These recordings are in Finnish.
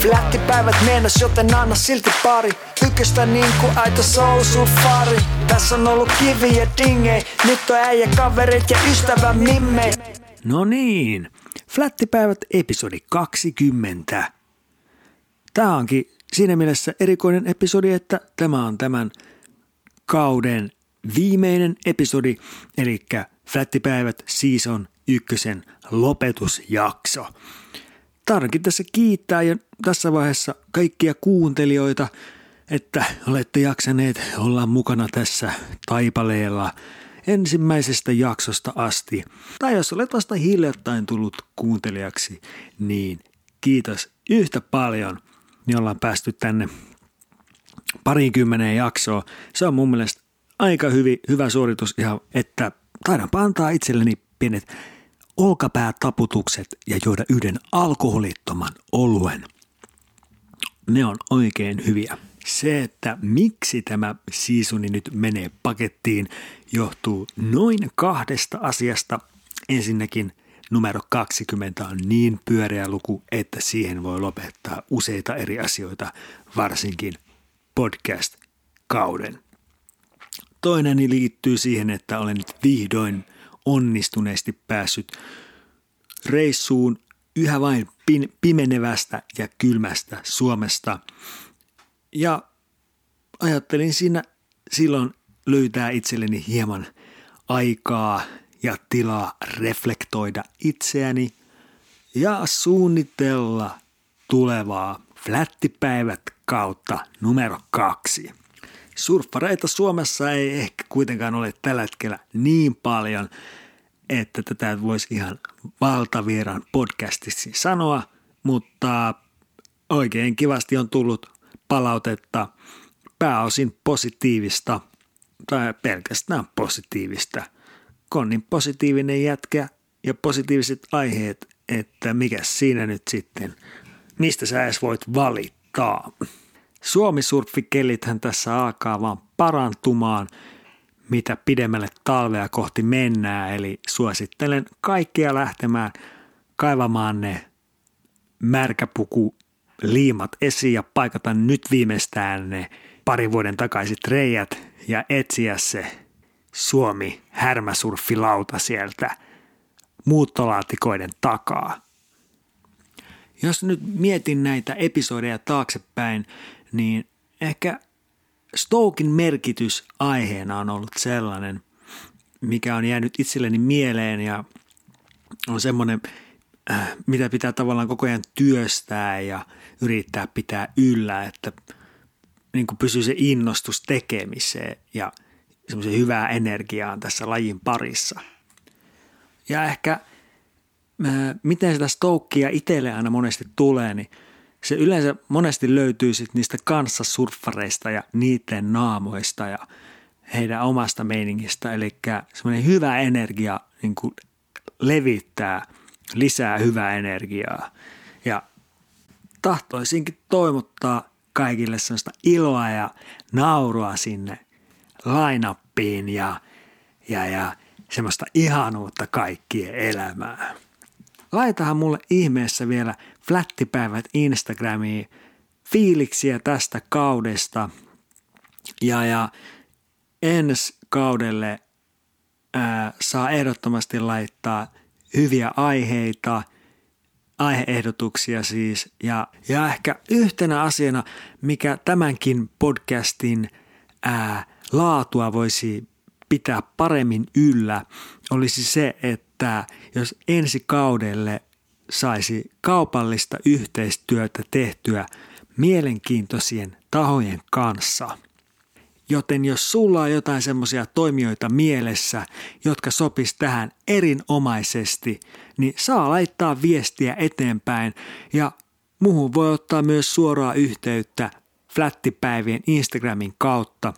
Flättipäivät meenas, joten anna silti pari. Ykköstä niin kuin aito soul surfari. Tässä on ollut kivi ja dingei, nyt on äijä kaverit ja ystävä mimmei. No niin, Flättipäivät episodi 20. Tämä onkin siinä mielessä erikoinen episodi, että tämä on tämän kauden viimeinen episodi, eli Flättipäivät season ykkösen lopetusjakso. Tarkin tässä kiittää jo tässä vaiheessa kaikkia kuuntelijoita, että olette jaksaneet olla mukana tässä taipaleella ensimmäisestä jaksosta asti. Tai jos olet vasta hiljattain tullut kuuntelijaksi, niin kiitos yhtä paljon. Niin ollaan päästy tänne parinkymmeneen jaksoon. Se on mun mielestä aika hyvin, hyvä suoritus ihan, että taidan antaa itselleni pienet olkapäätaputukset ja juoda yhden alkoholittoman oluen. Ne on oikein hyviä. Se, että miksi tämä siisuni nyt menee pakettiin, johtuu noin kahdesta asiasta. Ensinnäkin numero 20 on niin pyöreä luku, että siihen voi lopettaa useita eri asioita, varsinkin podcast-kauden. Toinen liittyy siihen, että olen nyt vihdoin onnistuneesti päässyt reissuun yhä vain pimenevästä ja kylmästä Suomesta. Ja ajattelin siinä silloin löytää itselleni hieman aikaa ja tilaa reflektoida itseäni ja suunnitella tulevaa flättipäivät kautta numero kaksi. Surffareita Suomessa ei ehkä kuitenkaan ole tällä hetkellä niin paljon, että tätä voisi ihan valtavirran podcastissa sanoa, mutta oikein kivasti on tullut palautetta pääosin positiivista tai pelkästään positiivista. Konnin positiivinen jätkä ja positiiviset aiheet, että mikä siinä nyt sitten, mistä sä edes voit valittaa. Suomisurffikelithän tässä alkaa vaan parantumaan, mitä pidemmälle talvea kohti mennään, eli suosittelen kaikkia lähtemään kaivamaan ne märkäpuku liimat esiin ja paikata nyt viimeistään ne parin vuoden takaiset reijät ja etsiä se Suomi härmäsurffilauta sieltä muuttolaatikoiden takaa. Jos nyt mietin näitä episodeja taaksepäin, niin ehkä Stokin merkitys aiheena on ollut sellainen, mikä on jäänyt itselleni mieleen ja on semmoinen, äh, mitä pitää tavallaan koko ajan työstää ja yrittää pitää yllä, että niin kuin pysyy se innostus tekemiseen ja semmoisen hyvää energiaa tässä lajin parissa. Ja ehkä äh, miten sitä Stokea itselle aina monesti tulee, niin – se yleensä monesti löytyy sit niistä kanssasurffareista ja niiden naamoista ja heidän omasta meiningistä. Eli semmoinen hyvä energia niin kuin levittää lisää hyvää energiaa. Ja tahtoisinkin toivottaa kaikille sellaista iloa ja naurua sinne lainappiin ja, ja, ja semmoista ihanuutta kaikkien elämään. Laitahan mulle ihmeessä vielä flättipäivät Instagramiin fiiliksiä tästä kaudesta. Ja, ja ensi kaudelle ää, saa ehdottomasti laittaa hyviä aiheita, aiheehdotuksia siis. Ja, ja ehkä yhtenä asiana, mikä tämänkin podcastin ää, laatua voisi pitää paremmin yllä, olisi se, että jos ensi kaudelle saisi kaupallista yhteistyötä tehtyä mielenkiintoisien tahojen kanssa. Joten jos sulla on jotain semmoisia toimijoita mielessä, jotka sopis tähän erinomaisesti, niin saa laittaa viestiä eteenpäin ja muuhun voi ottaa myös suoraa yhteyttä Flättipäivien Instagramin kautta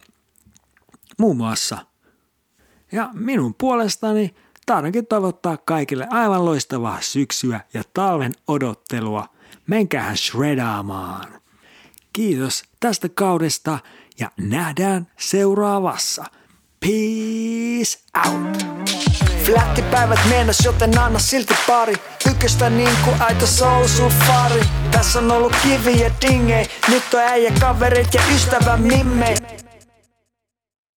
muun muassa. Ja minun puolestani – tahdonkin toivottaa kaikille aivan loistavaa syksyä ja talven odottelua. Menkäähän shredaamaan. Kiitos tästä kaudesta ja nähdään seuraavassa. Peace out! Flättipäivät mennäs, joten anna silti pari. Ykköstä niin kuin aito soul Tässä on ollut kiviä dingei, nyt on äijä kaverit ja ystävä mimmei